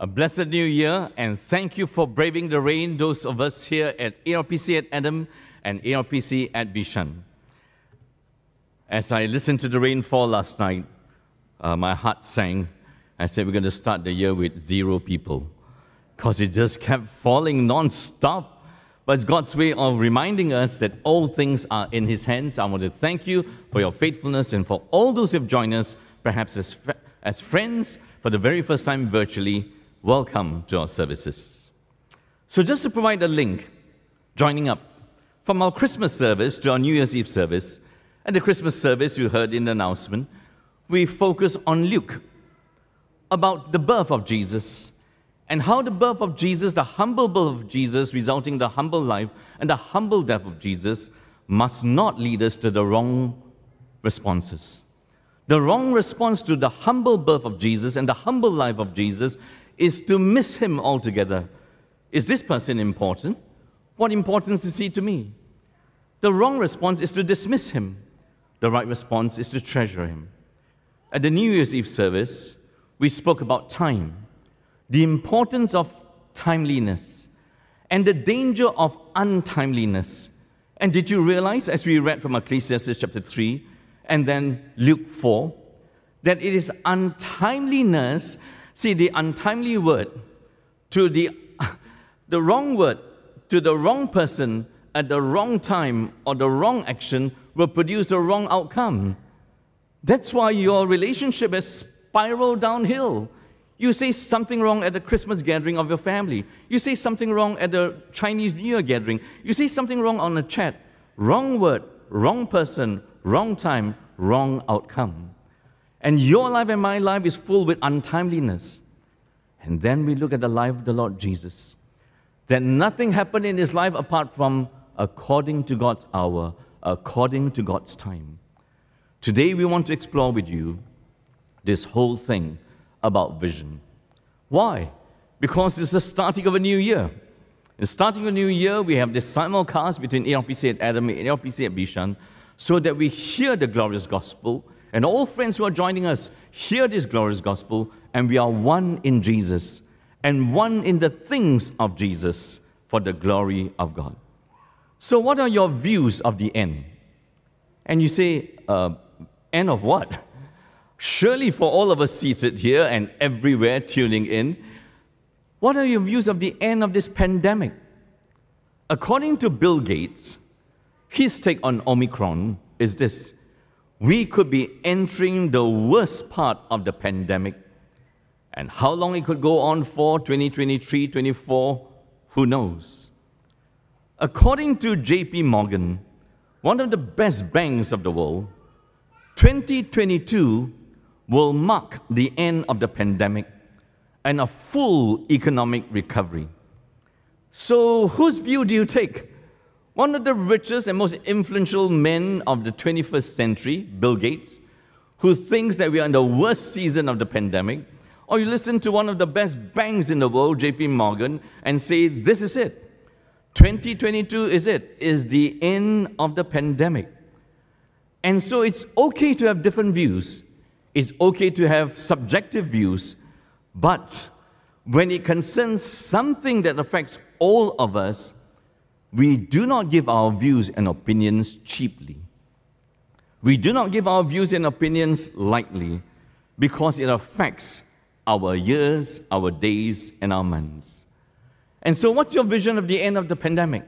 A blessed new year, and thank you for braving the rain, those of us here at ARPC at Adam and ARPC at Bishan. As I listened to the rainfall last night, uh, my heart sang. I said, We're going to start the year with zero people because it just kept falling non stop. But it's God's way of reminding us that all things are in His hands. I want to thank you for your faithfulness and for all those who have joined us, perhaps as, as friends for the very first time virtually welcome to our services. So, just to provide a link, joining up from our Christmas service to our New Year's Eve service, and the Christmas service you heard in the announcement, we focus on Luke about the birth of Jesus and how the birth of Jesus, the humble birth of Jesus, resulting in the humble life and the humble death of Jesus, must not lead us to the wrong responses. The wrong response to the humble birth of Jesus and the humble life of Jesus is to miss him altogether. Is this person important? What importance is he to me? The wrong response is to dismiss him. The right response is to treasure him. At the New Year's Eve service, we spoke about time, the importance of timeliness, and the danger of untimeliness. And did you realize, as we read from Ecclesiastes chapter 3 and then Luke 4, that it is untimeliness See, the untimely word to the, the wrong word to the wrong person at the wrong time or the wrong action will produce the wrong outcome. That's why your relationship has spiraled downhill. You say something wrong at the Christmas gathering of your family. You say something wrong at the Chinese New Year gathering. You say something wrong on a chat. Wrong word, wrong person, wrong time, wrong outcome. And your life and my life is full with untimeliness. And then we look at the life of the Lord Jesus. That nothing happened in his life apart from according to God's hour, according to God's time. Today we want to explore with you this whole thing about vision. Why? Because it's the starting of a new year. The starting a new year, we have this simulcast between ARPC at Adam and ARPC at Bishan so that we hear the glorious gospel and all friends who are joining us hear this glorious gospel, and we are one in Jesus and one in the things of Jesus for the glory of God. So, what are your views of the end? And you say, uh, end of what? Surely, for all of us seated here and everywhere tuning in, what are your views of the end of this pandemic? According to Bill Gates, his take on Omicron is this we could be entering the worst part of the pandemic. And how long it could go on for 2023, 24, who knows? According to JP Morgan, one of the best banks of the world, 2022 will mark the end of the pandemic and a full economic recovery. So, whose view do you take? One of the richest and most influential men of the 21st century, Bill Gates, who thinks that we are in the worst season of the pandemic, or you listen to one of the best banks in the world, JP Morgan, and say, This is it. 2022 is it, is the end of the pandemic. And so it's okay to have different views. It's okay to have subjective views. But when it concerns something that affects all of us, we do not give our views and opinions cheaply. We do not give our views and opinions lightly because it affects our years, our days, and our months. And so, what's your vision of the end of the pandemic?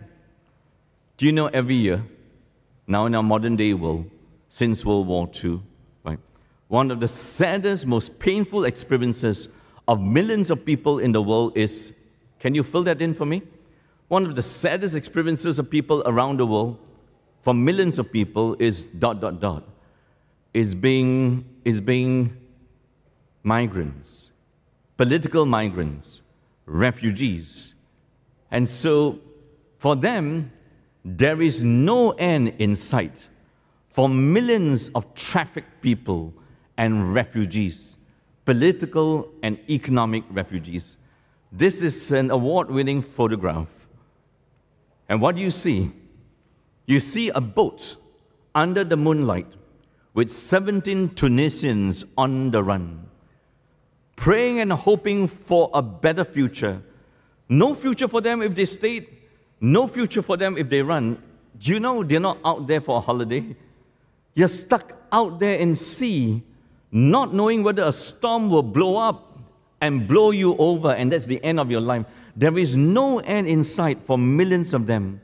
Do you know every year, now in our modern day world, since World War II, right, one of the saddest, most painful experiences of millions of people in the world is can you fill that in for me? One of the saddest experiences of people around the world, for millions of people, is dot, dot, dot, is being, is being migrants, political migrants, refugees. And so, for them, there is no end in sight for millions of trafficked people and refugees, political and economic refugees. This is an award winning photograph and what do you see? You see a boat under the moonlight with 17 Tunisians on the run, praying and hoping for a better future. No future for them if they stayed, no future for them if they run. Do you know they're not out there for a holiday? You're stuck out there in sea, not knowing whether a storm will blow up and blow you over, and that's the end of your life. There is no end in sight for millions of them,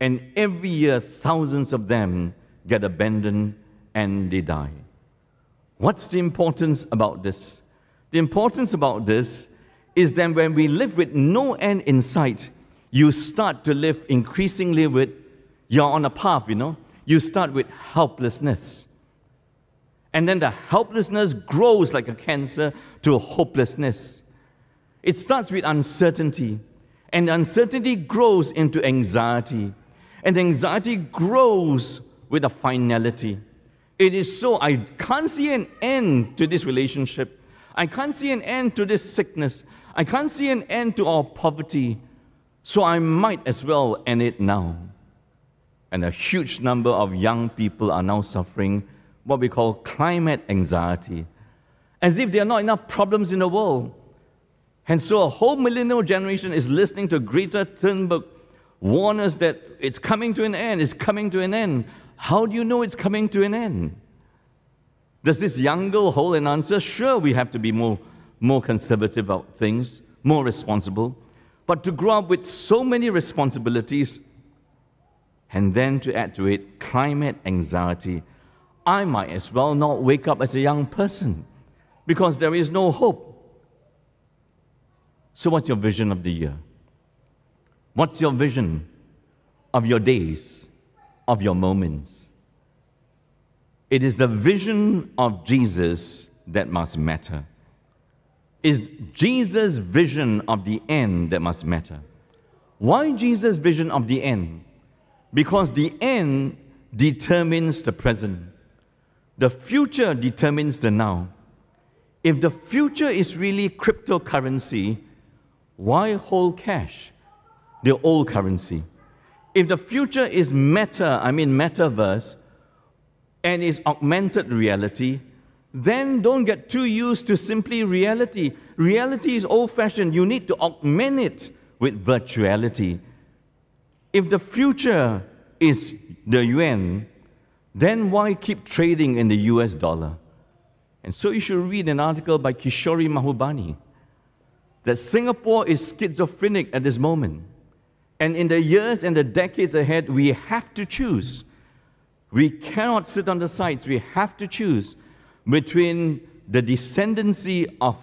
and every year, thousands of them get abandoned and they die. What's the importance about this? The importance about this is that when we live with no end in sight, you start to live increasingly with, you're on a path, you know, you start with helplessness. And then the helplessness grows like a cancer to hopelessness. It starts with uncertainty, and uncertainty grows into anxiety, and anxiety grows with a finality. It is so, I can't see an end to this relationship. I can't see an end to this sickness. I can't see an end to our poverty. So I might as well end it now. And a huge number of young people are now suffering what we call climate anxiety, as if there are not enough problems in the world. And so a whole millennial generation is listening to Greta Thunberg warn us that it's coming to an end, it's coming to an end. How do you know it's coming to an end? Does this young girl hold an answer? Sure, we have to be more, more conservative about things, more responsible. But to grow up with so many responsibilities and then to add to it climate anxiety, I might as well not wake up as a young person because there is no hope. So, what's your vision of the year? What's your vision of your days, of your moments? It is the vision of Jesus that must matter. Is Jesus' vision of the end that must matter. Why Jesus' vision of the end? Because the end determines the present. The future determines the now. If the future is really cryptocurrency, why hold cash, the old currency? If the future is meta, I mean metaverse, and is augmented reality, then don't get too used to simply reality. Reality is old fashioned. You need to augment it with virtuality. If the future is the yuan, then why keep trading in the US dollar? And so you should read an article by Kishore Mahbubani that Singapore is schizophrenic at this moment. And in the years and the decades ahead, we have to choose. We cannot sit on the sides. We have to choose between the descendancy of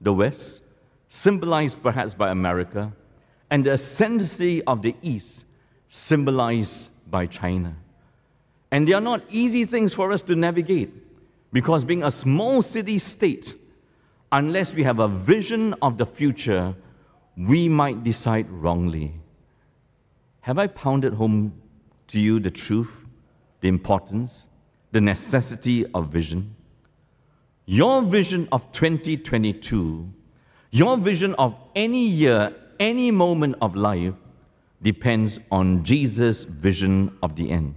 the West, symbolized perhaps by America, and the ascendancy of the East, symbolized by China. And they are not easy things for us to navigate because, being a small city state, unless we have a vision of the future, we might decide wrongly. Have I pounded home to you the truth, the importance, the necessity of vision? Your vision of 2022, your vision of any year, any moment of life, depends on Jesus' vision of the end.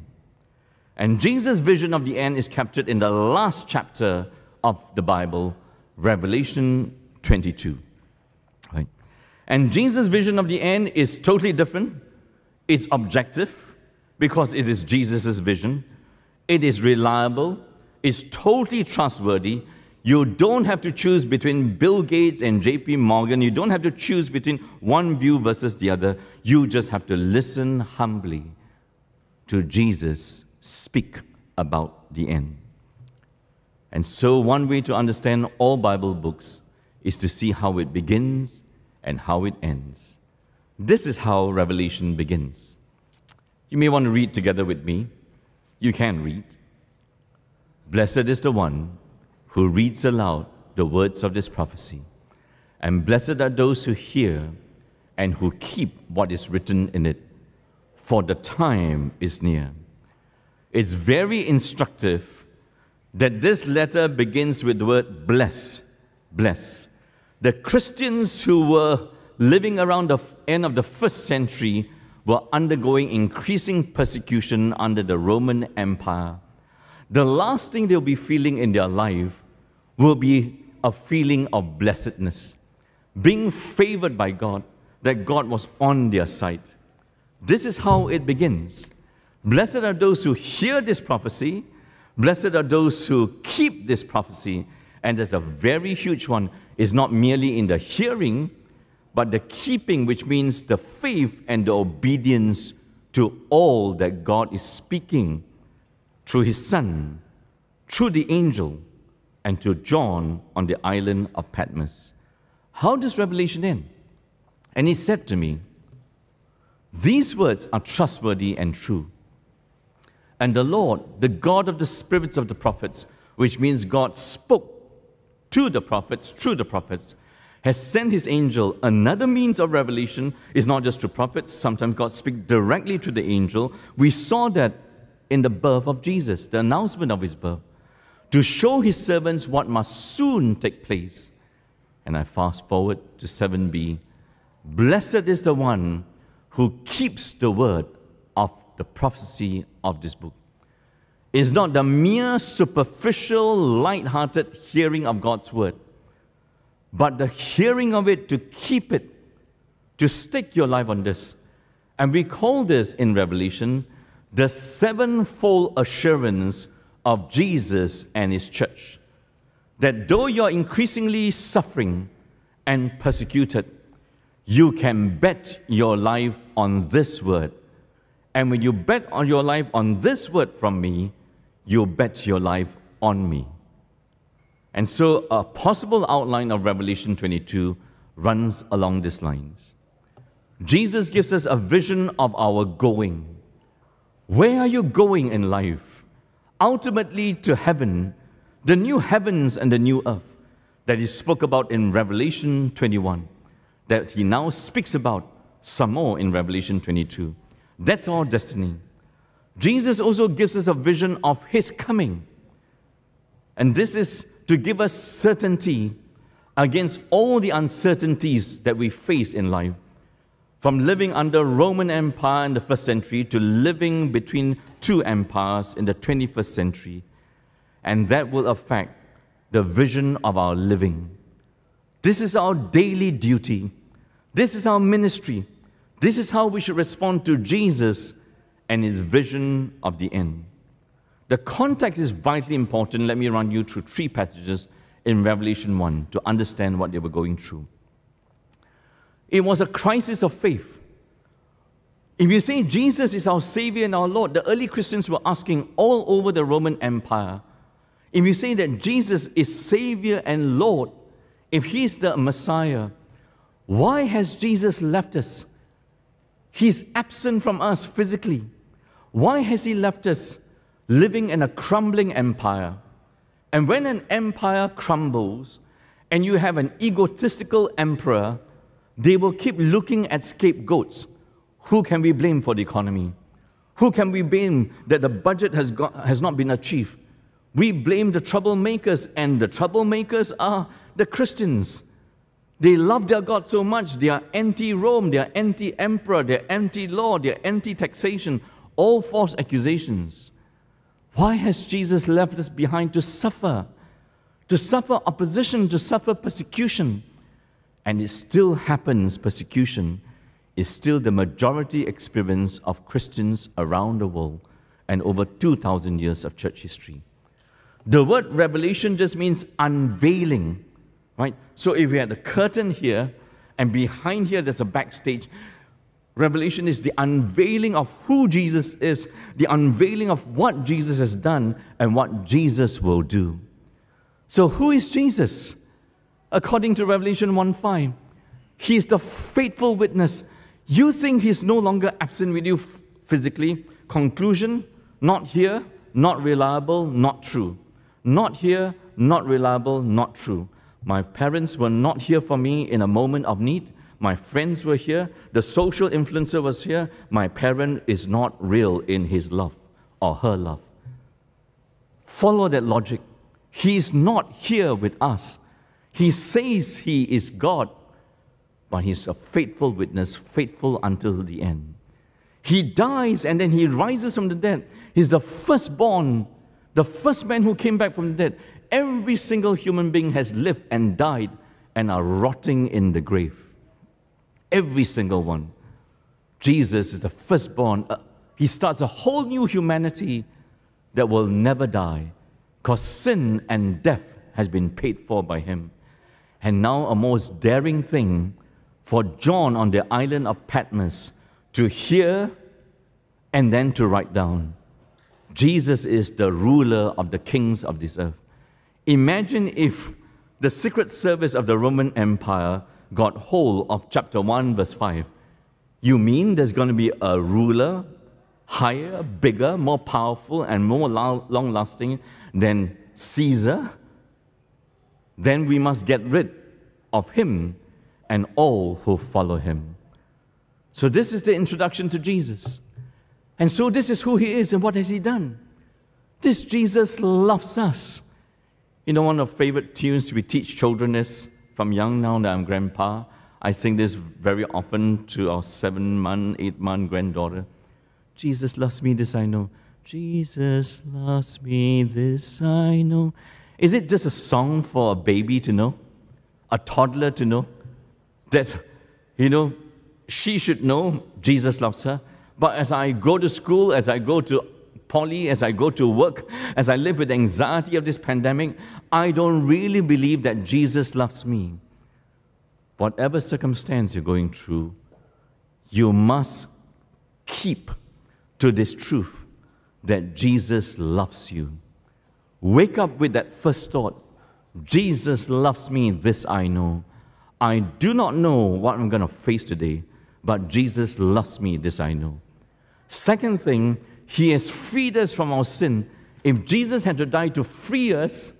And Jesus' vision of the end is captured in the last chapter of the Bible, Revelation 22. Right? And Jesus' vision of the end is totally different. It's objective because it is Jesus' vision. It is reliable. It's totally trustworthy. You don't have to choose between Bill Gates and JP Morgan. You don't have to choose between one view versus the other. You just have to listen humbly to Jesus speak about the end. And so, one way to understand all Bible books is to see how it begins and how it ends. This is how Revelation begins. You may want to read together with me. You can read. Blessed is the one who reads aloud the words of this prophecy, and blessed are those who hear and who keep what is written in it, for the time is near. It's very instructive that this letter begins with the word bless. Bless. The Christians who were living around the end of the first century were undergoing increasing persecution under the Roman Empire. The last thing they'll be feeling in their life will be a feeling of blessedness, being favored by God, that God was on their side. This is how it begins. Blessed are those who hear this prophecy, blessed are those who keep this prophecy. And there's a very huge one, is not merely in the hearing, but the keeping, which means the faith and the obedience to all that God is speaking through his Son, through the angel, and to John on the island of Patmos. How does Revelation end? And he said to me, These words are trustworthy and true. And the Lord, the God of the spirits of the prophets, which means God spoke to the prophets, through the prophets, has sent his angel. Another means of revelation is not just to prophets, sometimes God speaks directly to the angel. We saw that in the birth of Jesus, the announcement of his birth, to show his servants what must soon take place. And I fast forward to 7b. Blessed is the one who keeps the word the prophecy of this book. It's not the mere superficial, light-hearted hearing of God's word, but the hearing of it to keep it, to stake your life on this. And we call this in Revelation the sevenfold assurance of Jesus and his church. That though you're increasingly suffering and persecuted, you can bet your life on this word. And when you bet on your life on this word from me, you bet your life on me. And so a possible outline of Revelation 22 runs along these lines. Jesus gives us a vision of our going. Where are you going in life? Ultimately to heaven, the new heavens and the new earth that he spoke about in Revelation 21 that he now speaks about some more in Revelation 22. That's our destiny. Jesus also gives us a vision of his coming. And this is to give us certainty against all the uncertainties that we face in life. From living under Roman Empire in the first century to living between two empires in the 21st century. And that will affect the vision of our living. This is our daily duty. This is our ministry. This is how we should respond to Jesus and his vision of the end. The context is vitally important. Let me run you through three passages in Revelation 1 to understand what they were going through. It was a crisis of faith. If you say Jesus is our Savior and our Lord, the early Christians were asking all over the Roman Empire. If you say that Jesus is Savior and Lord, if He's the Messiah, why has Jesus left us? He's absent from us physically. Why has He left us living in a crumbling empire? And when an empire crumbles and you have an egotistical emperor, they will keep looking at scapegoats. Who can we blame for the economy? Who can we blame that the budget has, got, has not been achieved? We blame the troublemakers, and the troublemakers are the Christians. They love their God so much, they are anti Rome, they are anti emperor, they are anti law, they are anti taxation, all false accusations. Why has Jesus left us behind to suffer? To suffer opposition, to suffer persecution. And it still happens, persecution is still the majority experience of Christians around the world and over 2,000 years of church history. The word revelation just means unveiling right? So if we had the curtain here, and behind here there's a backstage, Revelation is the unveiling of who Jesus is, the unveiling of what Jesus has done and what Jesus will do. So, who is Jesus? According to Revelation 1 5, he is the faithful witness. You think he's no longer absent with you physically. Conclusion not here, not reliable, not true. Not here, not reliable, not true. My parents were not here for me in a moment of need. My friends were here. The social influencer was here. My parent is not real in his love or her love. Follow that logic. He is not here with us. He says he is God, but he's a faithful witness, faithful until the end. He dies and then he rises from the dead. He's the firstborn, the first man who came back from the dead. Every single human being has lived and died and are rotting in the grave. Every single one. Jesus is the firstborn. Uh, he starts a whole new humanity that will never die because sin and death has been paid for by him. And now, a most daring thing for John on the island of Patmos to hear and then to write down. Jesus is the ruler of the kings of this earth. Imagine if the secret service of the Roman Empire got hold of chapter 1, verse 5. You mean there's going to be a ruler higher, bigger, more powerful, and more long lasting than Caesar? Then we must get rid of him and all who follow him. So, this is the introduction to Jesus. And so, this is who he is and what has he done. This Jesus loves us. You know, one of favorite tunes we teach children is from young now that I'm grandpa. I sing this very often to our seven month, eight month granddaughter. Jesus loves me, this I know. Jesus loves me, this I know. Is it just a song for a baby to know? A toddler to know? That, you know, she should know Jesus loves her. But as I go to school, as I go to poly, as I go to work, as I live with anxiety of this pandemic, I don't really believe that Jesus loves me. Whatever circumstance you're going through, you must keep to this truth that Jesus loves you. Wake up with that first thought Jesus loves me, this I know. I do not know what I'm going to face today, but Jesus loves me, this I know. Second thing, he has freed us from our sin. If Jesus had to die to free us,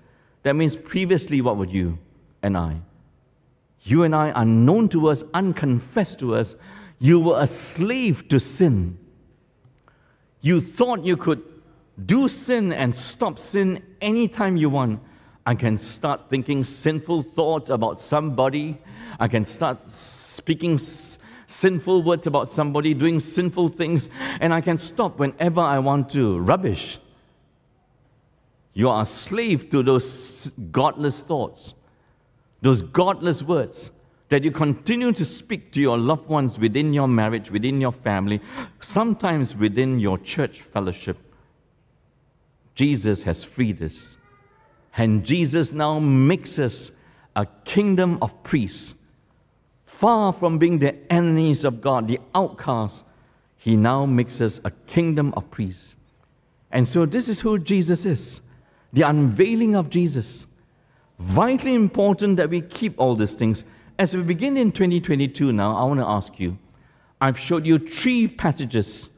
that means previously, what would you and I? You and I, unknown to us, unconfessed to us, you were a slave to sin. You thought you could do sin and stop sin anytime you want. I can start thinking sinful thoughts about somebody. I can start speaking sinful words about somebody, doing sinful things, and I can stop whenever I want to. Rubbish. You are a slave to those godless thoughts, those godless words that you continue to speak to your loved ones within your marriage, within your family, sometimes within your church fellowship. Jesus has freed us. And Jesus now makes us a kingdom of priests Far from being the enemies of God, the outcasts, he now makes us a kingdom of priests. And so, this is who Jesus is the unveiling of Jesus. Vitally important that we keep all these things. As we begin in 2022 now, I want to ask you I've showed you three passages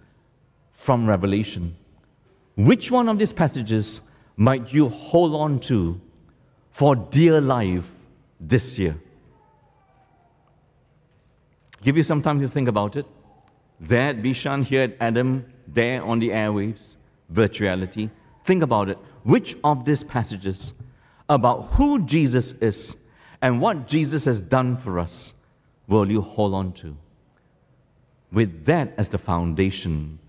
from Revelation. Which one of these passages might you hold on to for dear life this year? Give you some time to think about it. There at Bishan, here at Adam, there on the airwaves, virtuality. Think about it. Which of these passages about who Jesus is and what Jesus has done for us will you hold on to? With that as the foundation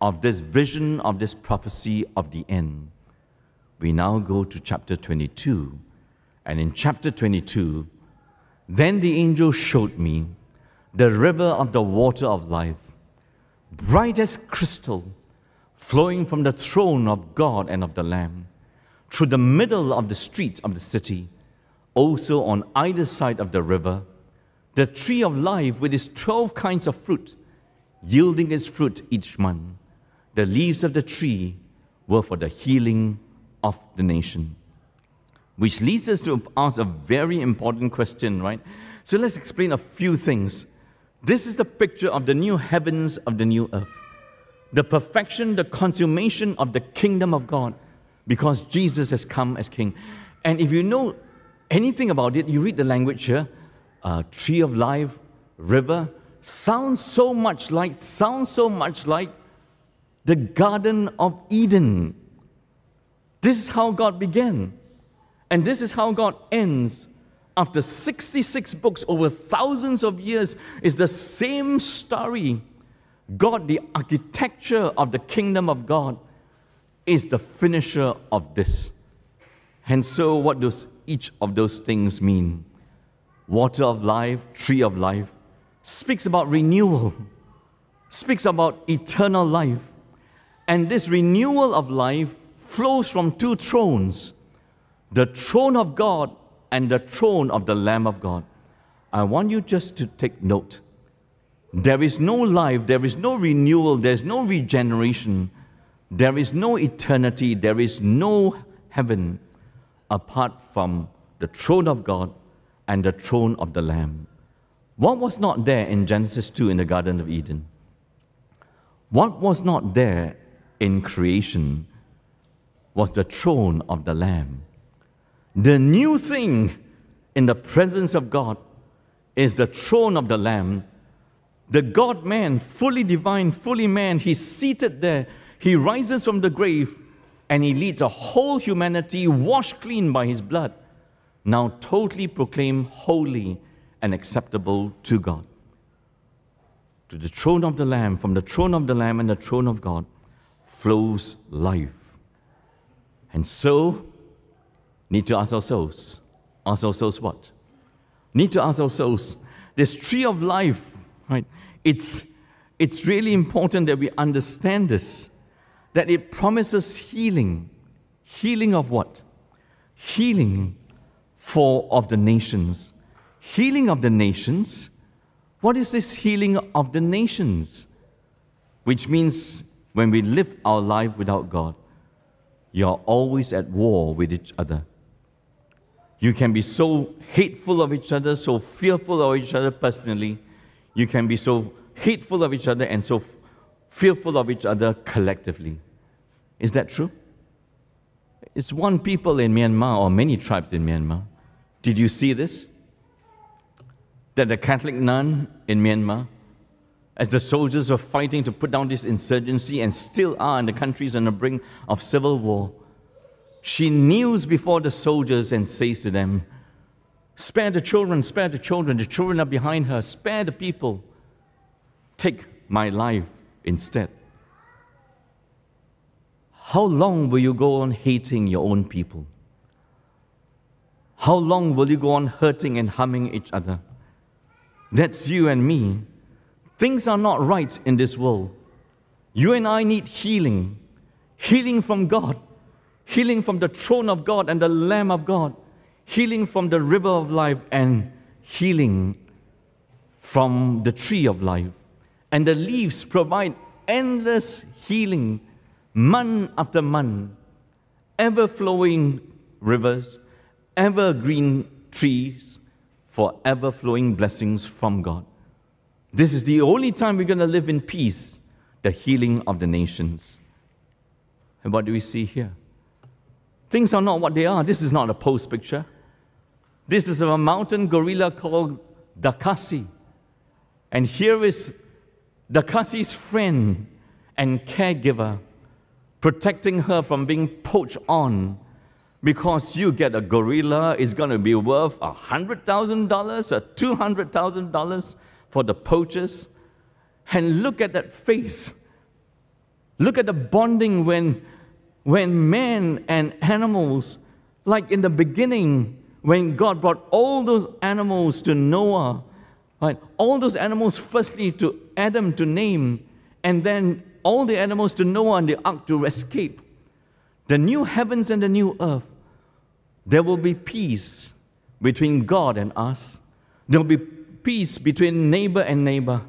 of this vision, of this prophecy of the end, we now go to chapter 22. And in chapter 22, then the angel showed me the river of the water of life, bright as crystal, flowing from the throne of God and of the Lamb, through the middle of the street of the city, also on either side of the river, the tree of life with its twelve kinds of fruit, yielding its fruit each month. The leaves of the tree were for the healing of the nation. Which leads us to ask a very important question, right? So let's explain a few things this is the picture of the new heavens, of the new earth. The perfection, the consummation of the kingdom of God, because Jesus has come as king. And if you know anything about it, you read the language here uh, tree of life, river, sounds so much like, sounds so much like the Garden of Eden. This is how God began. And this is how God ends after 66 books over thousands of years is the same story. God, the architecture of the kingdom of God, is the finisher of this. And so, what does each of those things mean? Water of life, tree of life, speaks about renewal, speaks about eternal life. And this renewal of life flows from two thrones the throne of God and the throne of the Lamb of God. I want you just to take note. There is no life, there is no renewal, there's no regeneration, there is no eternity, there is no heaven apart from the throne of God and the throne of the Lamb. What was not there in Genesis 2 in the Garden of Eden? What was not there in creation was the throne of the Lamb. The new thing in the presence of God is the throne of the Lamb. The God man, fully divine, fully man, he's seated there. He rises from the grave and he leads a whole humanity washed clean by his blood, now totally proclaimed holy and acceptable to God. To the throne of the Lamb, from the throne of the Lamb and the throne of God, flows life. And so, need to ask ourselves, ask ourselves what? Need to ask ourselves, this tree of life, right? It's, it's really important that we understand this, that it promises healing. Healing of what? Healing for of the nations. Healing of the nations. What is this healing of the nations? Which means when we live our life without God, you're always at war with each other. You can be so hateful of each other, so fearful of each other personally. You can be so hateful of each other and so fearful of each other collectively. Is that true? It's one people in Myanmar or many tribes in Myanmar. Did you see this? That the Catholic nun in Myanmar, as the soldiers were fighting to put down this insurgency and still are in the countries on the brink of civil war, she kneels before the soldiers and says to them, Spare the children, spare the children. The children are behind her. Spare the people. Take my life instead. How long will you go on hating your own people? How long will you go on hurting and harming each other? That's you and me. Things are not right in this world. You and I need healing, healing from God healing from the throne of God and the Lamb of God, healing from the river of life, and healing from the tree of life. And the leaves provide endless healing, month after month, ever flowing rivers, evergreen trees, forever flowing blessings from God. This is the only time we're going to live in peace, the healing of the nations. And what do we see here? Things are not what they are. This is not a post picture. This is of a mountain gorilla called Dakasi. And here is Dakasi's friend and caregiver protecting her from being poached on because you get a gorilla it's going to be worth $100,000 or $200,000 for the poachers. And look at that face. Look at the bonding when when men and animals, like in the beginning, when God brought all those animals to Noah, right, all those animals firstly to Adam to name, and then all the animals to Noah and the ark to escape. The new heavens and the new earth, there will be peace between God and us. There will be peace between neighbor and neighbor,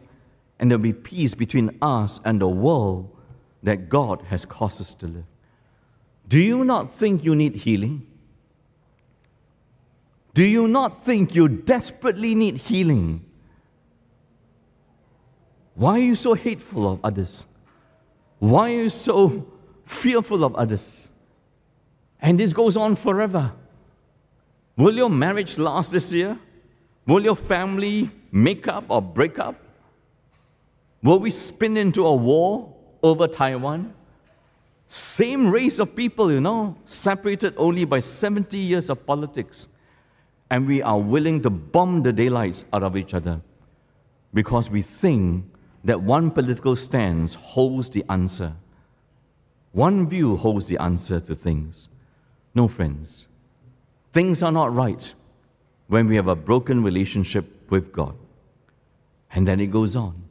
and there will be peace between us and the world that God has caused us to live. Do you not think you need healing? Do you not think you desperately need healing? Why are you so hateful of others? Why are you so fearful of others? And this goes on forever. Will your marriage last this year? Will your family make up or break up? Will we spin into a war over Taiwan? Same race of people, you know, separated only by 70 years of politics. And we are willing to bomb the daylights out of each other because we think that one political stance holds the answer. One view holds the answer to things. No, friends. things are not right when we have a broken relationship with God. And then it goes on.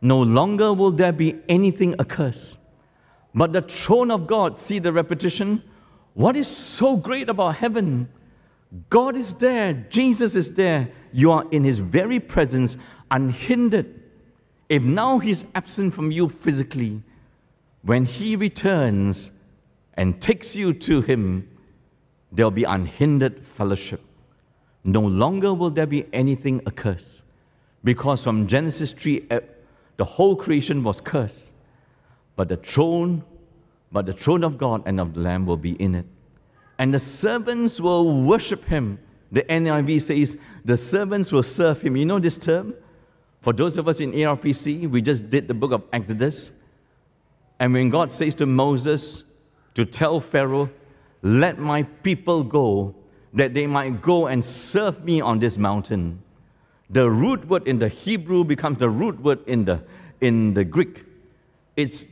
No longer will there be anything accursed, but the throne of God, see the repetition? What is so great about heaven? God is there, Jesus is there. You are in His very presence, unhindered. If now He's absent from you physically, when He returns and takes you to Him, there'll be unhindered fellowship. No longer will there be anything accursed. Because from Genesis 3, eh, the whole creation was cursed. But the throne, but the throne of God and of the Lamb will be in it. And the servants will worship him. The NIV says the servants will serve him. You know this term? For those of us in ARPC, we just did the book of Exodus. And when God says to Moses to tell Pharaoh, let my people go, that they might go and serve me on this mountain. The root word in the Hebrew becomes the root word in the, in the Greek. It's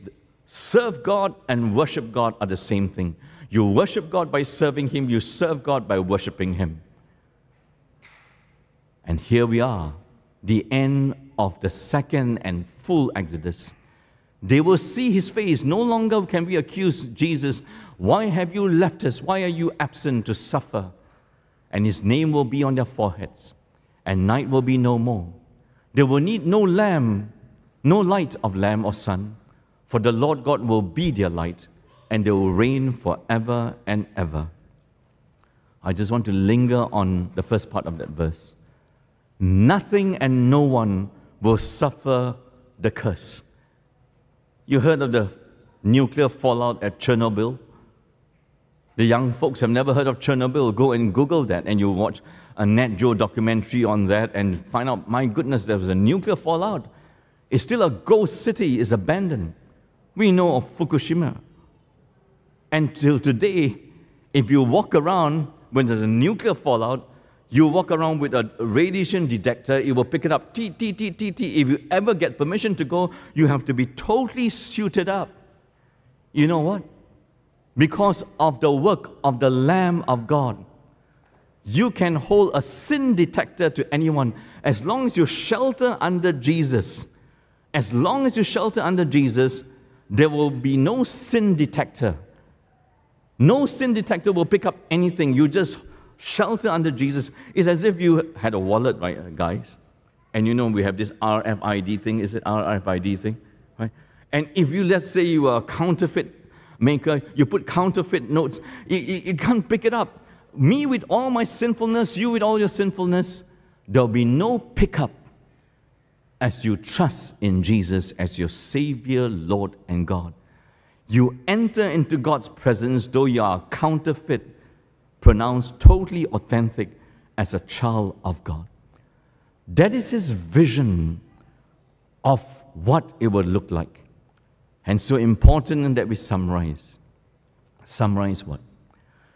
serve God and worship God are the same thing. You worship God by serving Him, you serve God by worshiping Him. And here we are, the end of the second and full Exodus. They will see His face. No longer can we accuse Jesus, Why have you left us? Why are you absent to suffer? And His name will be on their foreheads, and night will be no more. They will need no lamb, no light of lamb or sun, for the Lord God will be their light and they will reign forever and ever. I just want to linger on the first part of that verse. Nothing and no one will suffer the curse. You heard of the nuclear fallout at Chernobyl? The young folks have never heard of Chernobyl. Go and Google that, and you watch a Nat Geo documentary on that and find out, my goodness, there was a nuclear fallout. It's still a ghost city, it's abandoned. We know of Fukushima. Until today, if you walk around when there's a nuclear fallout, you walk around with a radiation detector, it will pick it up. T, T, T, T, T. If you ever get permission to go, you have to be totally suited up. You know what? Because of the work of the Lamb of God, you can hold a sin detector to anyone as long as you shelter under Jesus. As long as you shelter under Jesus, there will be no sin detector no sin detector will pick up anything. You just shelter under Jesus. It's as if you had a wallet, right, uh, guys? And you know, we have this RFID thing. Is it RFID thing? Right? And if you, let's say, you are a counterfeit maker, you put counterfeit notes, you, you, you can't pick it up. Me with all my sinfulness, you with all your sinfulness, there'll be no pickup as you trust in Jesus as your Savior, Lord, and God. You enter into God's presence, though you are counterfeit, pronounced totally authentic as a child of God. That is his vision of what it would look like. And so important that we summarize. Summarize what?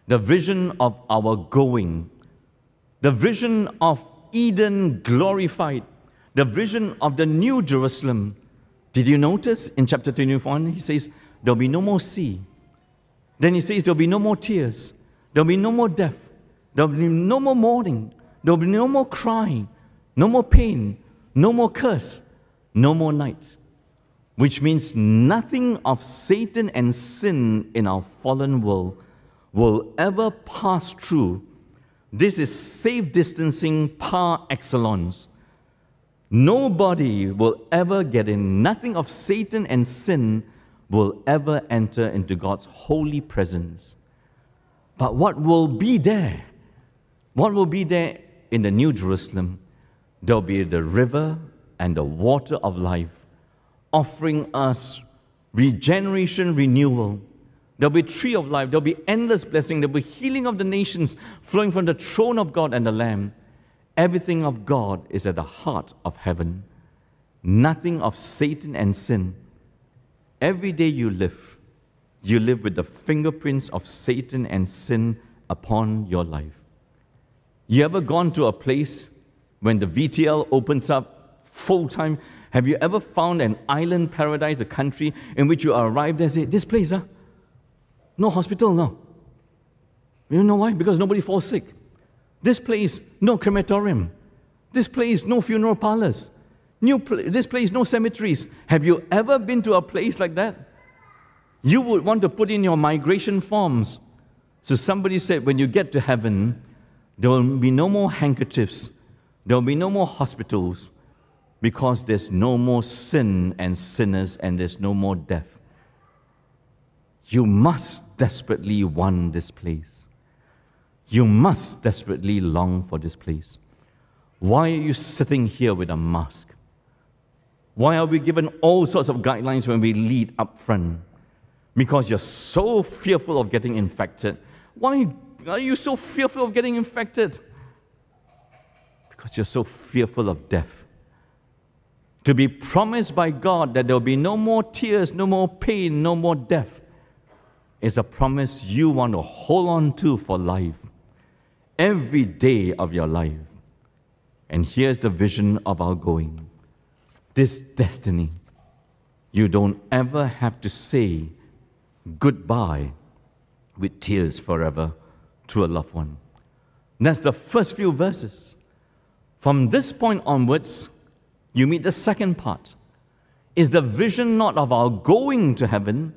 The vision of our going, the vision of Eden glorified, the vision of the new Jerusalem. Did you notice in chapter 21? He says, There'll be no more sea. Then he says, There'll be no more tears. There'll be no more death. There'll be no more mourning. There'll be no more crying. No more pain. No more curse. No more night. Which means nothing of Satan and sin in our fallen world will ever pass through. This is safe distancing par excellence. Nobody will ever get in. Nothing of Satan and sin will ever enter into God's holy presence. But what will be there? What will be there in the New Jerusalem? There'll be the river and the water of life, offering us regeneration, renewal. There'll be tree of life. There'll be endless blessing. There'll be healing of the nations flowing from the throne of God and the Lamb. Everything of God is at the heart of heaven. Nothing of Satan and sin Every day you live, you live with the fingerprints of Satan and sin upon your life. You ever gone to a place when the VTL opens up full time? Have you ever found an island paradise, a country in which you arrived and say, This place, huh? No hospital, no. You know why? Because nobody falls sick. This place, no crematorium. This place, no funeral parlors. New pl- this place, no cemeteries. Have you ever been to a place like that? You would want to put in your migration forms. So somebody said, when you get to heaven, there will be no more handkerchiefs, there will be no more hospitals, because there's no more sin and sinners, and there's no more death. You must desperately want this place. You must desperately long for this place. Why are you sitting here with a mask? Why are we given all sorts of guidelines when we lead up front? Because you're so fearful of getting infected. Why are you so fearful of getting infected? Because you're so fearful of death. To be promised by God that there will be no more tears, no more pain, no more death is a promise you want to hold on to for life, every day of your life. And here's the vision of our going this destiny. You don't ever have to say goodbye with tears forever to a loved one. That's the first few verses. From this point onwards, you meet the second part. Is the vision not of our going to heaven,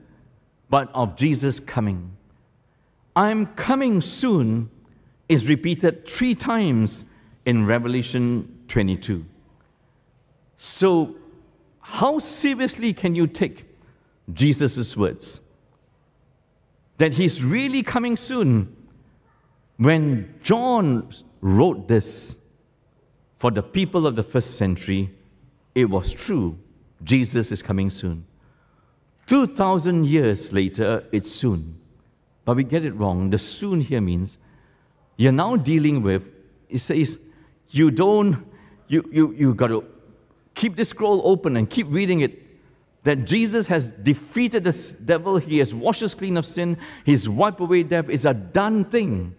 but of Jesus coming? I'm coming soon is repeated three times in Revelation 22. So, how seriously can you take Jesus' words? That he's really coming soon. When John wrote this for the people of the first century, it was true. Jesus is coming soon. 2,000 years later, it's soon. But we get it wrong. The soon here means you're now dealing with, it says, you don't, you, you, you got to keep the scroll open and keep reading it. That Jesus has defeated the devil, he has washed us clean of sin, he's wiped away death. is a done thing.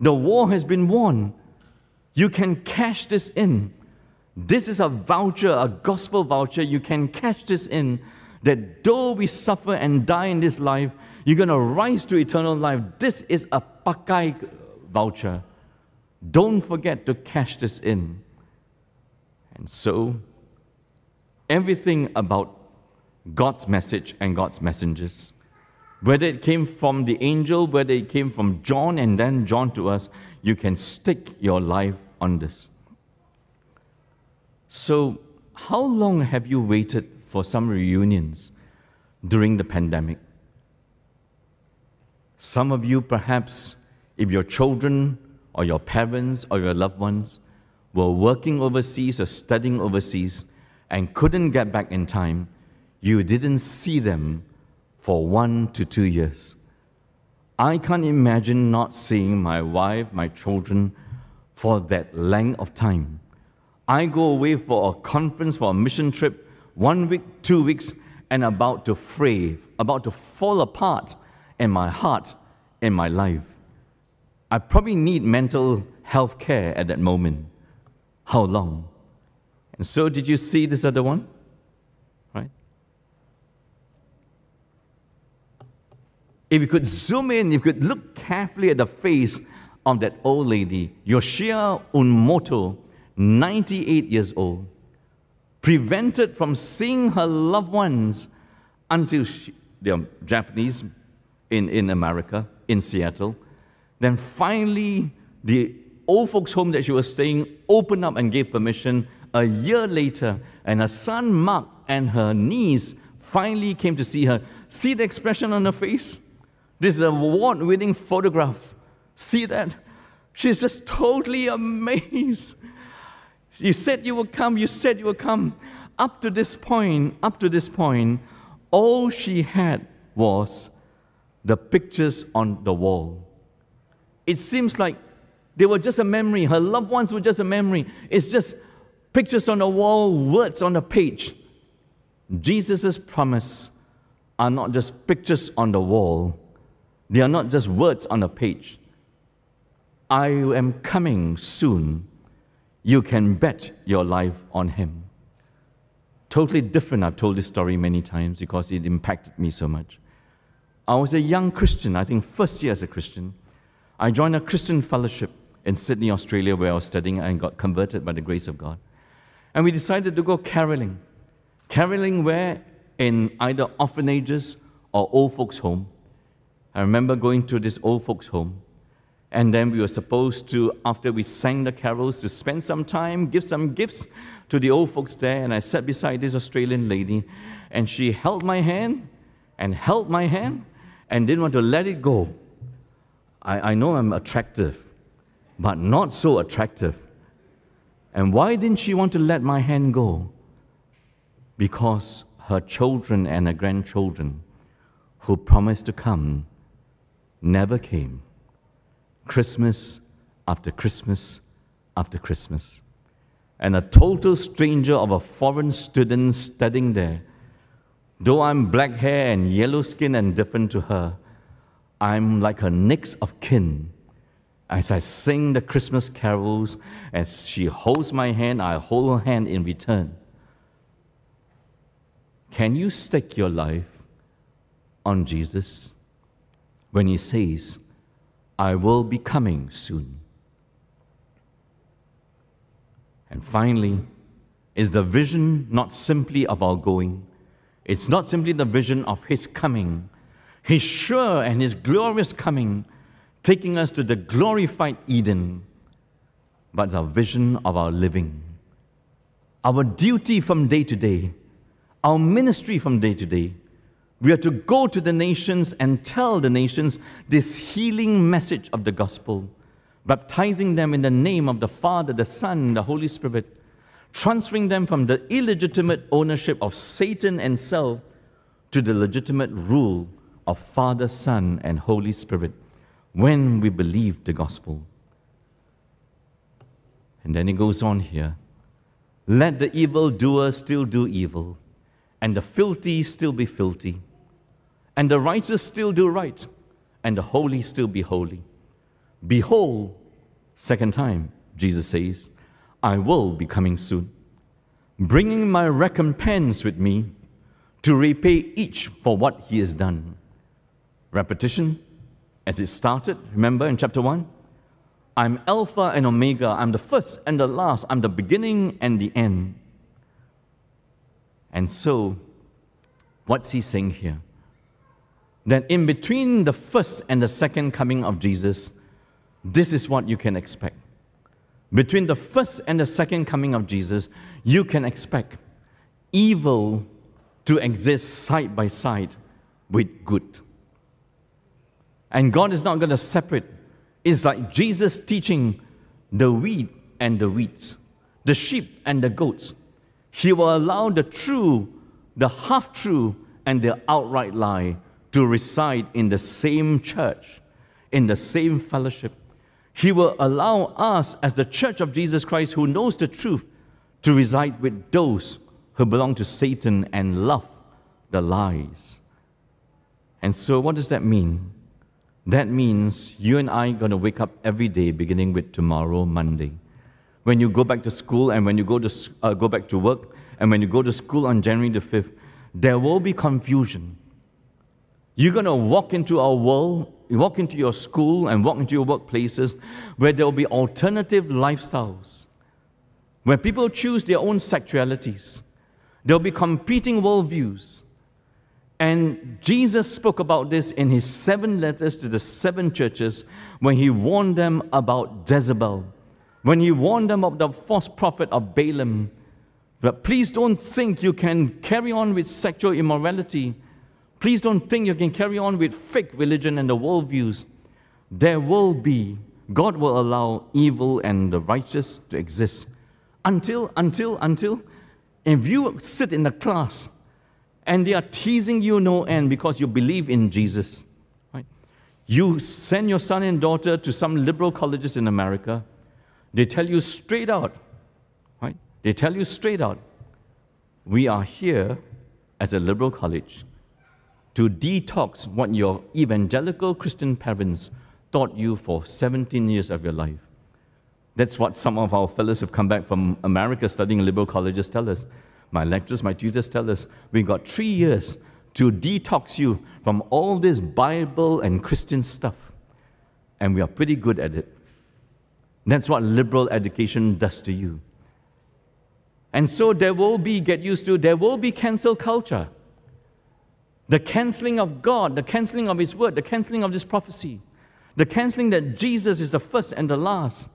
The war has been won. You can cash this in. This is a voucher, a gospel voucher. You can cash this in that though we suffer and die in this life, you're going to rise to eternal life. This is a pakai voucher. Don't forget to cash this in. And so, everything about God's message and God's messengers, whether it came from the angel, whether it came from John and then John to us, you can stick your life on this. So, how long have you waited for some reunions during the pandemic? Some of you, perhaps, if your children or your parents or your loved ones were working overseas or studying overseas and couldn't get back in time, you didn't see them for one to two years. I can't imagine not seeing my wife, my children for that length of time. I go away for a conference, for a mission trip, one week, two weeks, and about to fray, about to fall apart in my heart, in my life. I probably need mental health care at that moment. How long? And so, did you see this other one? Right? If you could zoom in, you could look carefully at the face of that old lady, Yoshia Unmoto, 98 years old, prevented from seeing her loved ones until she, they're Japanese in, in America, in Seattle. Then finally, the old folks' home that she was staying opened up and gave permission a year later, and her son Mark and her niece finally came to see her. See the expression on her face? This is a award winning photograph. See that? She's just totally amazed. You said you would come, you said you would come. Up to this point, up to this point, all she had was the pictures on the wall. It seems like they were just a memory. Her loved ones were just a memory. It's just pictures on the wall, words on the page. Jesus' promise are not just pictures on the wall, they are not just words on a page. I am coming soon. You can bet your life on him. Totally different. I've told this story many times because it impacted me so much. I was a young Christian, I think first year as a Christian. I joined a Christian fellowship in Sydney, Australia, where I was studying and got converted by the grace of God. And we decided to go caroling. Caroling where? In either orphanages or old folks' home. I remember going to this old folks' home. And then we were supposed to, after we sang the carols, to spend some time, give some gifts to the old folks there. And I sat beside this Australian lady, and she held my hand and held my hand and didn't want to let it go. I, I know I'm attractive, but not so attractive. And why didn't she want to let my hand go? Because her children and her grandchildren who promised to come never came. Christmas after Christmas after Christmas. And a total stranger of a foreign student studying there, though I'm black hair and yellow skin and different to her, I'm like her next of kin. As I sing the Christmas carols, as she holds my hand, I hold her hand in return. Can you stake your life on Jesus when He says, I will be coming soon? And finally, is the vision not simply of our going? It's not simply the vision of His coming, His sure and His glorious coming, taking us to the glorified Eden, but our vision of our living. Our duty from day to day, our ministry from day to day. We are to go to the nations and tell the nations this healing message of the gospel, baptizing them in the name of the Father, the Son, the Holy Spirit, transferring them from the illegitimate ownership of Satan and self to the legitimate rule of Father, Son, and Holy Spirit when we believe the gospel. And then it goes on here let the evildoer still do evil, and the filthy still be filthy, and the righteous still do right, and the holy still be holy. Behold, second time, Jesus says, I will be coming soon, bringing my recompense with me to repay each for what he has done. Repetition, as it started, remember in chapter 1? I'm Alpha and Omega. I'm the first and the last. I'm the beginning and the end. And so, what's he saying here? That in between the first and the second coming of Jesus, this is what you can expect. Between the first and the second coming of Jesus, you can expect evil to exist side by side with good. And God is not going to separate. It's like Jesus teaching the wheat and the weeds, the sheep and the goats. He will allow the true, the half true, and the outright lie to reside in the same church, in the same fellowship. He will allow us, as the church of Jesus Christ who knows the truth, to reside with those who belong to Satan and love the lies. And so, what does that mean? That means you and I are going to wake up every day, beginning with tomorrow, Monday. When you go back to school and when you go, to, uh, go back to work and when you go to school on January the 5th, there will be confusion. You're going to walk into our world, walk into your school and walk into your workplaces where there will be alternative lifestyles, where people choose their own sexualities. There will be competing worldviews. And Jesus spoke about this in his seven letters to the seven churches when he warned them about Jezebel, when he warned them of the false prophet of Balaam. But please don't think you can carry on with sexual immorality. Please don't think you can carry on with fake religion and the worldviews. There will be, God will allow evil and the righteous to exist until, until, until, if you sit in the class and they are teasing you no end because you believe in Jesus. Right? You send your son and daughter to some liberal colleges in America. They tell you straight out, right? They tell you straight out, we are here as a liberal college to detox what your evangelical Christian parents taught you for 17 years of your life. That's what some of our fellows who've come back from America studying liberal colleges tell us. My lecturers, my tutors tell us we got three years to detox you from all this Bible and Christian stuff. and we are pretty good at it. That's what liberal education does to you. And so there will be, get used to, there will be cancel culture. The canceling of God, the canceling of His word, the canceling of this prophecy, the canceling that Jesus is the first and the last.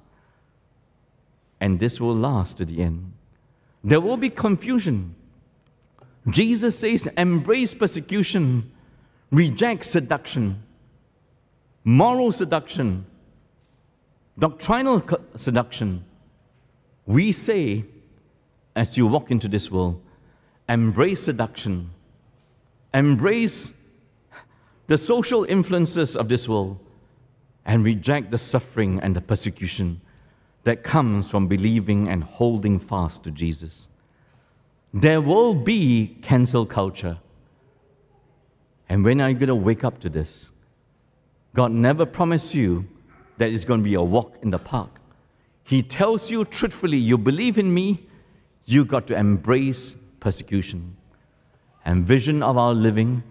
And this will last to the end. There will be confusion. Jesus says, embrace persecution, reject seduction, moral seduction, doctrinal seduction. We say, as you walk into this world, embrace seduction, embrace the social influences of this world, and reject the suffering and the persecution that comes from believing and holding fast to Jesus. There will be cancel culture. And when are you going to wake up to this? God never promised you that it's going to be a walk in the park. He tells you truthfully, you believe in me, you got to embrace persecution. And vision of our living,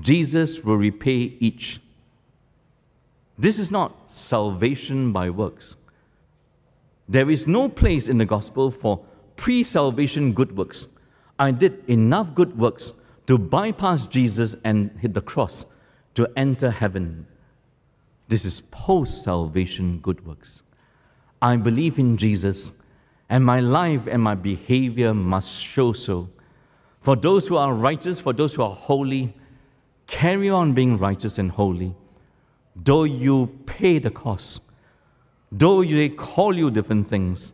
Jesus will repay each. This is not salvation by works. There is no place in the gospel for pre salvation good works. I did enough good works to bypass Jesus and hit the cross to enter heaven. This is post salvation good works. I believe in Jesus, and my life and my behavior must show so. For those who are righteous, for those who are holy, carry on being righteous and holy, though you pay the cost Though they call you different things.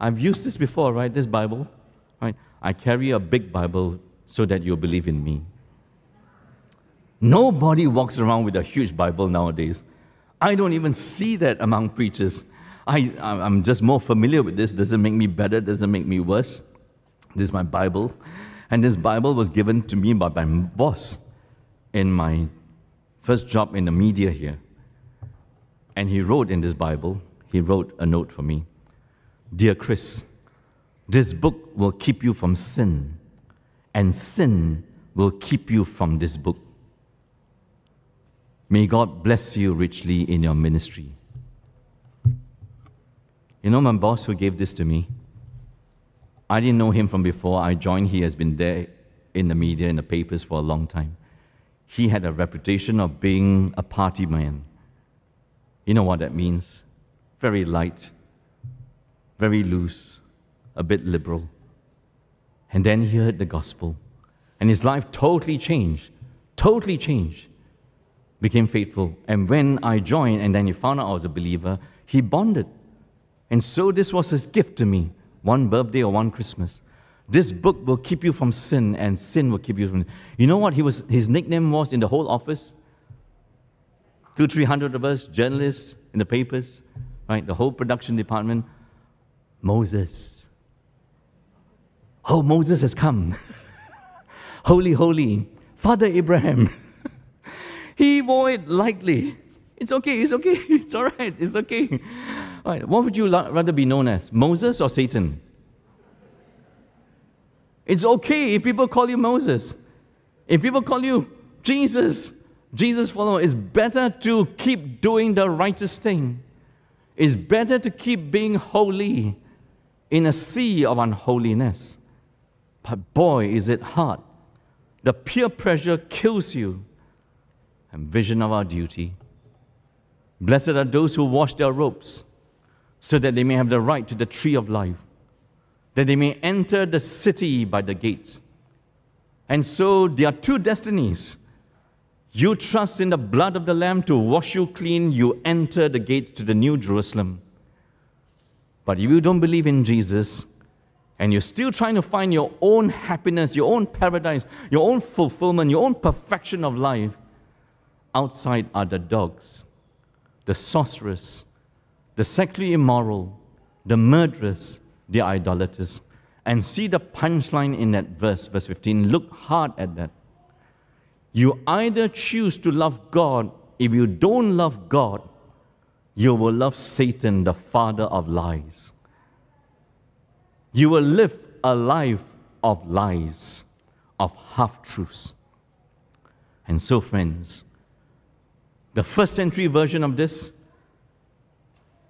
I've used this before, right? This Bible. Right? I carry a big Bible so that you believe in me. Nobody walks around with a huge Bible nowadays. I don't even see that among preachers. I, I'm just more familiar with this. Doesn't make me better, doesn't make me worse. This is my Bible. And this Bible was given to me by my boss in my first job in the media here. And he wrote in this Bible, he wrote a note for me Dear Chris, this book will keep you from sin, and sin will keep you from this book. May God bless you richly in your ministry. You know, my boss who gave this to me, I didn't know him from before I joined. He has been there in the media, in the papers for a long time. He had a reputation of being a party man. You know what that means? Very light, very loose, a bit liberal. And then he heard the gospel, and his life totally changed, totally changed. Became faithful. And when I joined, and then he found out I was a believer, he bonded. And so this was his gift to me one birthday or one Christmas. This book will keep you from sin, and sin will keep you from. You know what he was, his nickname was in the whole office? Two, three hundred of us, journalists in the papers, right? The whole production department. Moses. Oh, Moses has come. holy, holy. Father Abraham. he wore it lightly. It's okay, it's okay, it's all right, it's okay. All right, what would you rather be known as, Moses or Satan? It's okay if people call you Moses. If people call you Jesus, Jesus follower, it's better to keep doing the righteous thing. It's better to keep being holy in a sea of unholiness. But boy, is it hard. The peer pressure kills you. And vision of our duty. Blessed are those who wash their robes, so that they may have the right to the tree of life, that they may enter the city by the gates. And so there are two destinies you trust in the blood of the Lamb to wash you clean, you enter the gates to the New Jerusalem. But if you don't believe in Jesus, and you're still trying to find your own happiness, your own paradise, your own fulfillment, your own perfection of life, outside are the dogs, the sorcerers, the sexually immoral, the murderers, the idolaters. And see the punchline in that verse, verse 15. Look hard at that. You either choose to love God. If you don't love God, you will love Satan, the father of lies. You will live a life of lies, of half truths. And so, friends, The first century version of this,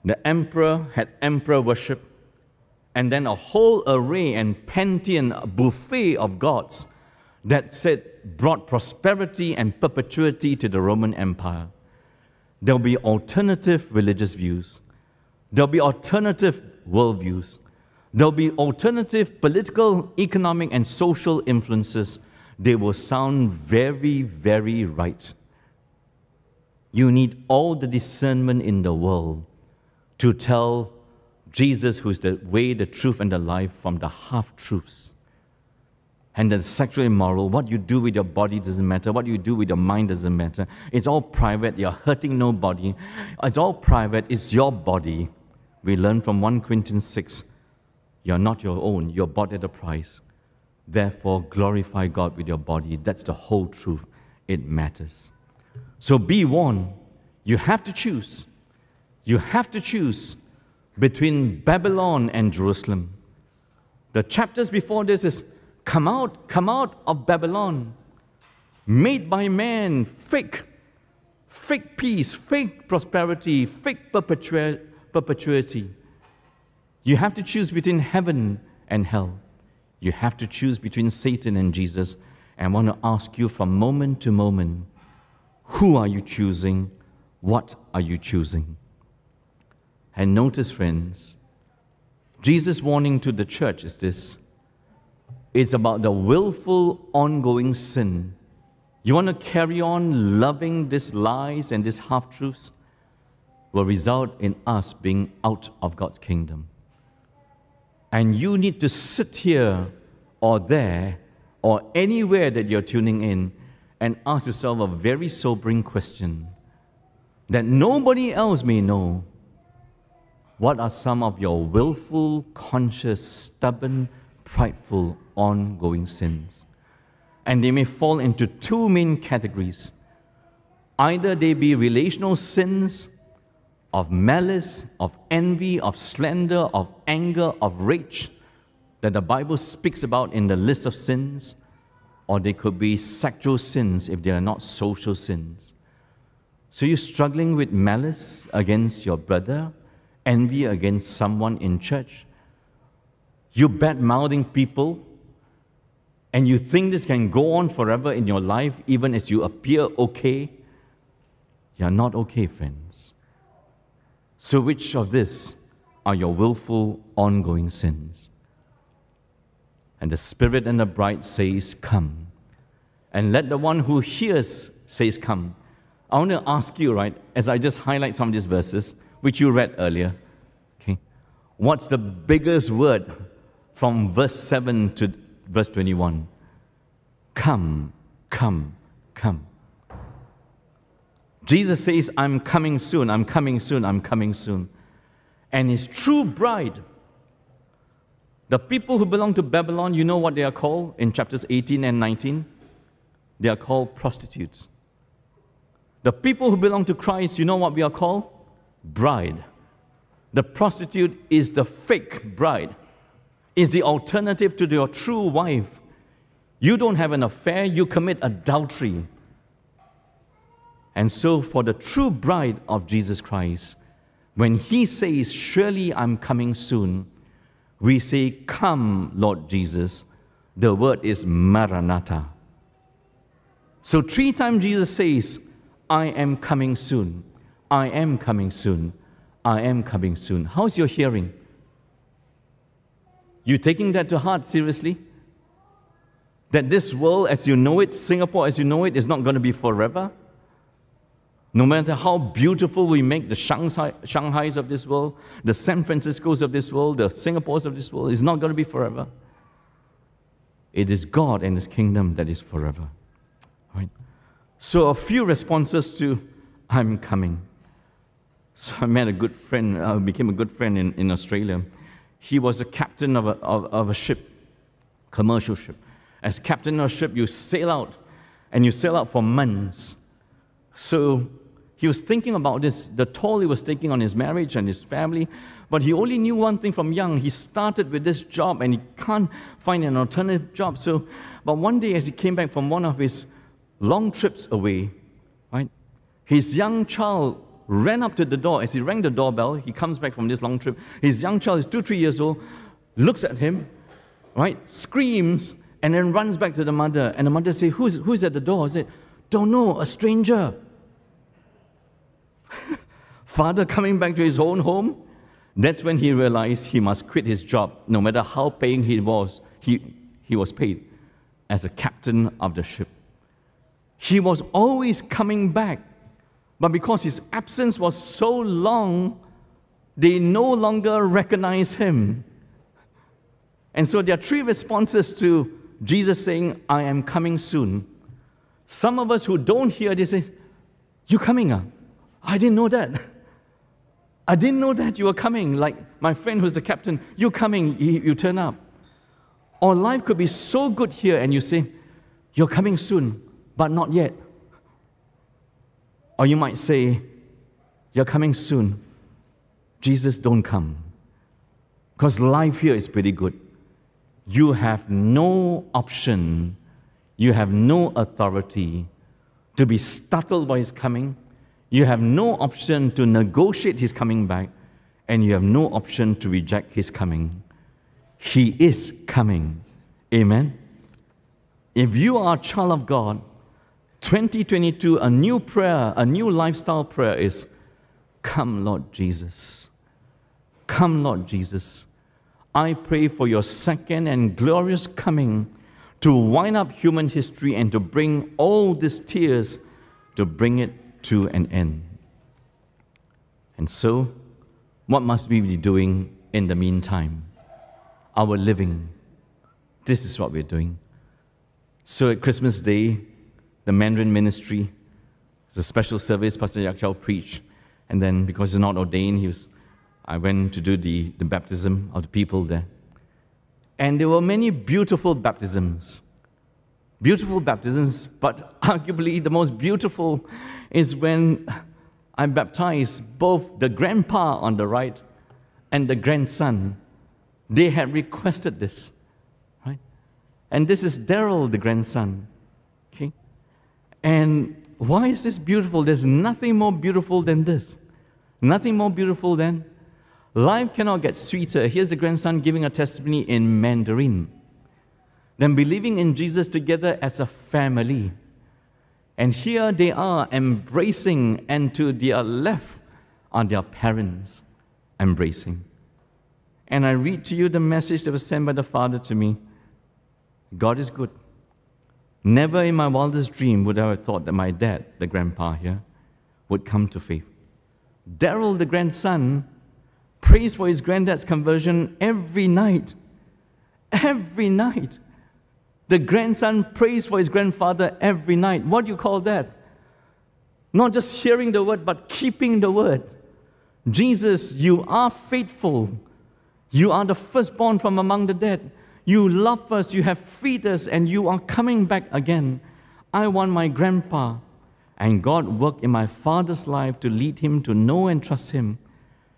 the emperor had emperor worship, and then a whole array and pantheon, buffet of gods that said brought prosperity and perpetuity to the Roman Empire. There'll be alternative religious views. There'll be alternative worldviews. There'll be alternative political, economic, and social influences. They will sound very, very right. You need all the discernment in the world to tell Jesus, who is the way, the truth, and the life, from the half truths. And the sexual immoral, what you do with your body doesn't matter. What you do with your mind doesn't matter. It's all private. You're hurting nobody. It's all private. It's your body. We learn from 1 Corinthians 6 you're not your own, you're bought at a price. Therefore, glorify God with your body. That's the whole truth. It matters. So be warned. You have to choose. You have to choose between Babylon and Jerusalem. The chapters before this is come out, come out of Babylon, made by man, fake, fake peace, fake prosperity, fake perpetuity. You have to choose between heaven and hell. You have to choose between Satan and Jesus. And I want to ask you from moment to moment who are you choosing? What are you choosing? And notice, friends, Jesus' warning to the church is this it's about the willful, ongoing sin. You want to carry on loving these lies and these half truths? Will result in us being out of God's kingdom. And you need to sit here or there or anywhere that you're tuning in and ask yourself a very sobering question that nobody else may know. What are some of your willful, conscious, stubborn, prideful, ongoing sins? And they may fall into two main categories. Either they be relational sins of malice, of envy, of slander, of anger, of rage that the Bible speaks about in the list of sins, or they could be sexual sins if they are not social sins. So you're struggling with malice against your brother, envy against someone in church. You're bad mouthing people, and you think this can go on forever in your life, even as you appear okay. You're not okay, friends. So, which of this are your willful, ongoing sins? And the Spirit and the bride says, Come. And let the one who hears says, Come. I want to ask you, right, as I just highlight some of these verses, which you read earlier, okay, what's the biggest word from verse 7 to verse 21? Come, come, come. Jesus says, I'm coming soon, I'm coming soon, I'm coming soon. And his true bride, the people who belong to Babylon, you know what they are called in chapters 18 and 19? They are called prostitutes. The people who belong to Christ, you know what we are called? Bride. The prostitute is the fake bride, is the alternative to your true wife. You don't have an affair, you commit adultery. And so, for the true bride of Jesus Christ, when he says, Surely I'm coming soon, we say, Come, Lord Jesus. The word is Maranatha. So, three times Jesus says, I am coming soon. I am coming soon. I am coming soon. How's your hearing? You taking that to heart seriously? That this world as you know it, Singapore as you know it, is not going to be forever? No matter how beautiful we make the Shanghai, Shanghais of this world, the San Franciscos of this world, the Singapores of this world, it's not going to be forever. It is God and His kingdom that is forever. Right? So, a few responses to I'm coming. So, I met a good friend, I uh, became a good friend in, in Australia. He was a captain of a, of, of a ship, commercial ship. As captain of a ship, you sail out, and you sail out for months. So he was thinking about this, the toll he was taking on his marriage and his family, but he only knew one thing from young. He started with this job and he can't find an alternative job. So, but one day as he came back from one of his long trips away, right, His young child ran up to the door. As he rang the doorbell, he comes back from this long trip. His young child is two, three years old, looks at him, right, screams, and then runs back to the mother. And the mother says, Who's, who's at the door? I said, Don't know, a stranger. Father coming back to his own home, that's when he realized he must quit his job, no matter how paying he was. He, he was paid as a captain of the ship. He was always coming back, but because his absence was so long, they no longer recognize him. And so there are three responses to Jesus saying, I am coming soon. Some of us who don't hear this say, You coming? Uh? I didn't know that. I didn't know that you were coming. Like my friend who's the captain, you coming, you turn up. Or life could be so good here and you say, You're coming soon, but not yet. Or you might say, You're coming soon. Jesus, don't come. Because life here is pretty good. You have no option, you have no authority to be startled by his coming you have no option to negotiate his coming back, and you have no option to reject his coming. He is coming. Amen. If you are a child of God, 2022, a new prayer, a new lifestyle prayer is Come, Lord Jesus. Come, Lord Jesus. I pray for your second and glorious coming to wind up human history and to bring all these tears, to bring it to an end. And so, what must we be doing in the meantime? Our living. This is what we're doing. So at Christmas Day, the Mandarin ministry, it's a special service, Pastor Yak Chao preached. And then, because he's not ordained, he was, I went to do the, the baptism of the people there. And there were many beautiful baptisms. Beautiful baptisms, but arguably the most beautiful is when I baptized both the grandpa on the right and the grandson. They had requested this, right? And this is Daryl, the grandson. Okay? And why is this beautiful? There's nothing more beautiful than this. Nothing more beautiful than life cannot get sweeter. Here's the grandson giving a testimony in Mandarin. Then believing in Jesus together as a family. And here they are embracing, and to their left are their parents embracing. And I read to you the message that was sent by the Father to me God is good. Never in my wildest dream would I have thought that my dad, the grandpa here, would come to faith. Daryl, the grandson, prays for his granddad's conversion every night. Every night. The grandson prays for his grandfather every night. What do you call that? Not just hearing the word, but keeping the word. Jesus, you are faithful. You are the firstborn from among the dead. You love us, you have freed us, and you are coming back again. I want my grandpa. And God worked in my father's life to lead him to know and trust him.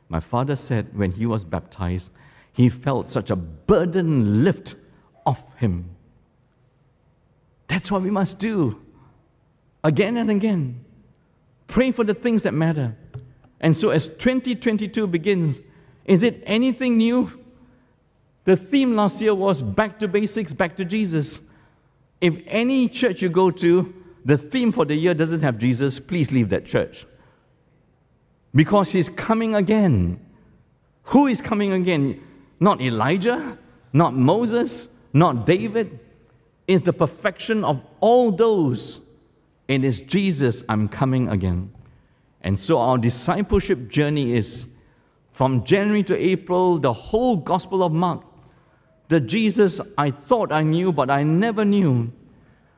My father said when he was baptized, he felt such a burden lift off him. That's what we must do again and again. Pray for the things that matter. And so, as 2022 begins, is it anything new? The theme last year was back to basics, back to Jesus. If any church you go to, the theme for the year doesn't have Jesus, please leave that church. Because he's coming again. Who is coming again? Not Elijah, not Moses, not David, is the perfection of all those. It is Jesus, I'm coming again. And so our discipleship journey is from January to April, the whole Gospel of Mark, the Jesus I thought I knew, but I never knew.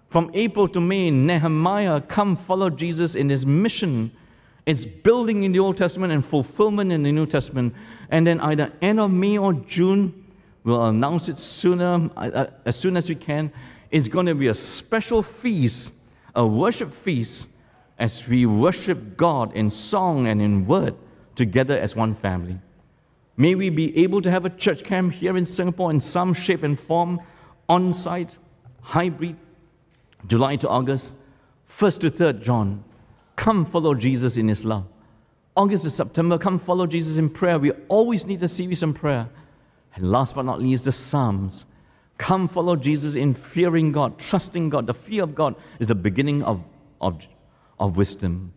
From April to May, Nehemiah come follow Jesus in his mission. It's building in the Old Testament and fulfillment in the New Testament. And then either end of May or June, we'll announce it sooner, uh, uh, as soon as we can It's going to be a special feast, a worship feast, as we worship God in song and in word together as one family. May we be able to have a church camp here in Singapore in some shape and form, on site, hybrid, July to August, 1st to 3rd John. Come follow Jesus in his love. August to September, come follow Jesus in prayer. We always need a series in prayer. And last but not least, the Psalms. Come follow Jesus in fearing God, trusting God. The fear of God is the beginning of, of, of wisdom.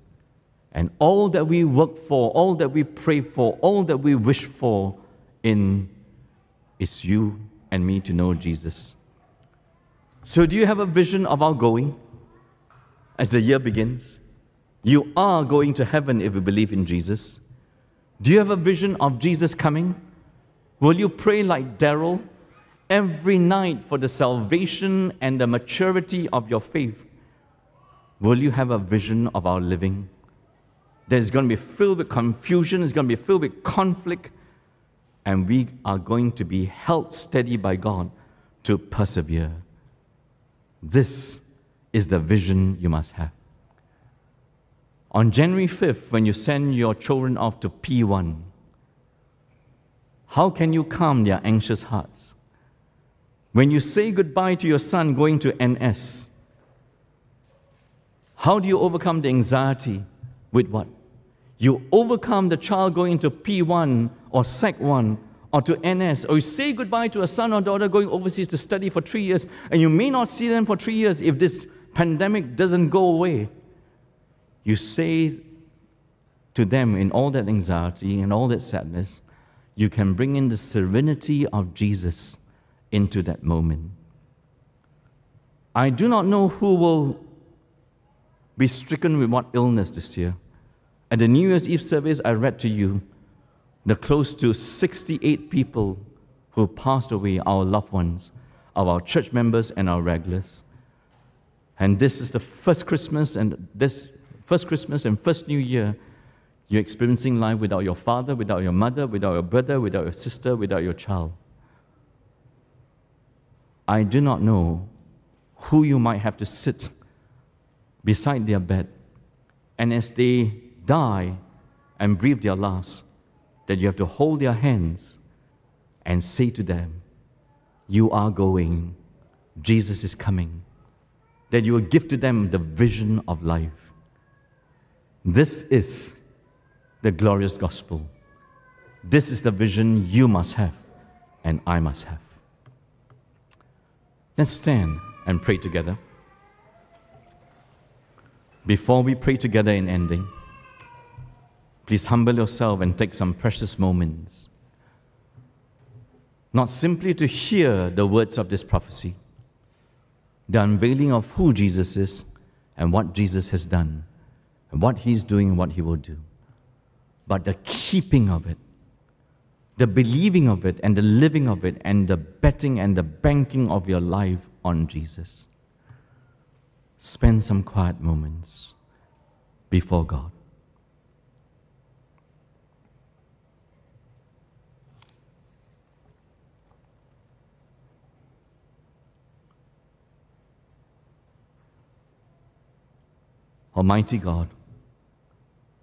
And all that we work for, all that we pray for, all that we wish for in is you and me to know Jesus. So, do you have a vision of our going as the year begins? You are going to heaven if you believe in Jesus. Do you have a vision of Jesus coming? Will you pray like Daryl every night for the salvation and the maturity of your faith? Will you have a vision of our living? There's going to be filled with confusion, it's going to be filled with conflict, and we are going to be held steady by God to persevere. This is the vision you must have. On January 5th, when you send your children off to P1, how can you calm their anxious hearts? When you say goodbye to your son going to NS, how do you overcome the anxiety with what? You overcome the child going to P1 or Sec 1 or to NS, or you say goodbye to a son or daughter going overseas to study for three years, and you may not see them for three years if this pandemic doesn't go away. You say to them in all that anxiety and all that sadness, you can bring in the serenity of Jesus into that moment. I do not know who will be stricken with what illness this year. At the New Year's Eve service, I read to you the close to 68 people who passed away, our loved ones, of our church members and our regulars. And this is the first Christmas and this first Christmas and first New Year you're experiencing life without your father, without your mother, without your brother, without your sister, without your child. I do not know who you might have to sit beside their bed, and as they die and breathe their last, that you have to hold their hands and say to them, You are going, Jesus is coming. That you will give to them the vision of life. This is the glorious gospel. This is the vision you must have and I must have. Let's stand and pray together. Before we pray together in ending, please humble yourself and take some precious moments. Not simply to hear the words of this prophecy, the unveiling of who Jesus is and what Jesus has done, and what he's doing and what he will do, but the keeping of it, the believing of it, and the living of it, and the betting and the banking of your life on Jesus. Spend some quiet moments before God. Almighty God,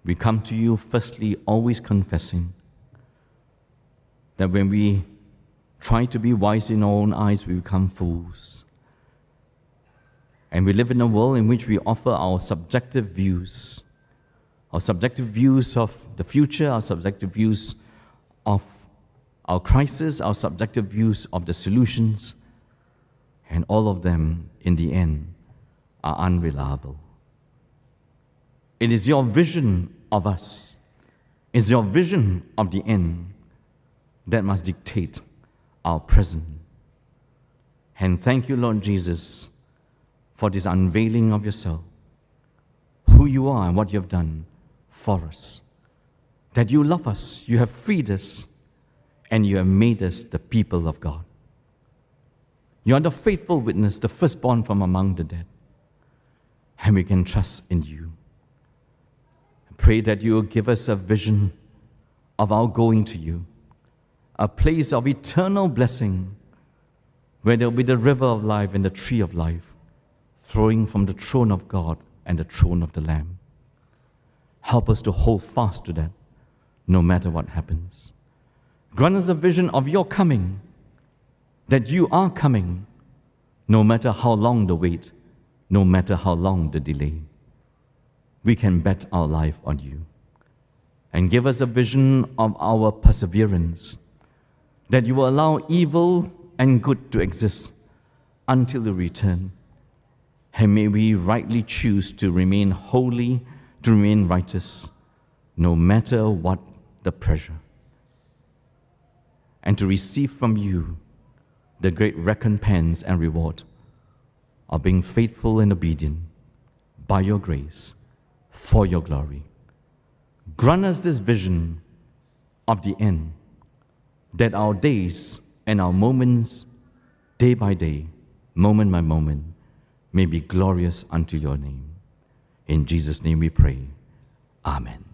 we come to you firstly always confessing that when we try to be wise in our own eyes, we become fools. And we live in a world in which we offer our subjective views, our subjective views of the future, our subjective views of our crisis, our subjective views of the solutions, and all of them, in the end, are unreliable. It is your vision of us, it's your vision of the end that must dictate our present. And thank you, Lord Jesus, for this unveiling of yourself, who you are and what you have done for us. That you love us, you have freed us, and you have made us the people of God. You are the faithful witness, the firstborn from among the dead. And we can trust in you. Pray that you will give us a vision of our going to you, a place of eternal blessing where there will be the river of life and the tree of life flowing from the throne of God and the throne of the Lamb. Help us to hold fast to that no matter what happens. Grant us a vision of your coming, that you are coming, no matter how long the wait, no matter how long the delay. We can bet our life on you. And give us a vision of our perseverance, that you will allow evil and good to exist until you return. And may we rightly choose to remain holy, to remain righteous, no matter what the pressure. And to receive from you the great recompense and reward of being faithful and obedient by your grace for your glory. Grant us this vision of the end, that our days and our moments, day by day, moment by moment, may be glorious unto your name. In Jesus' name we pray. Amen.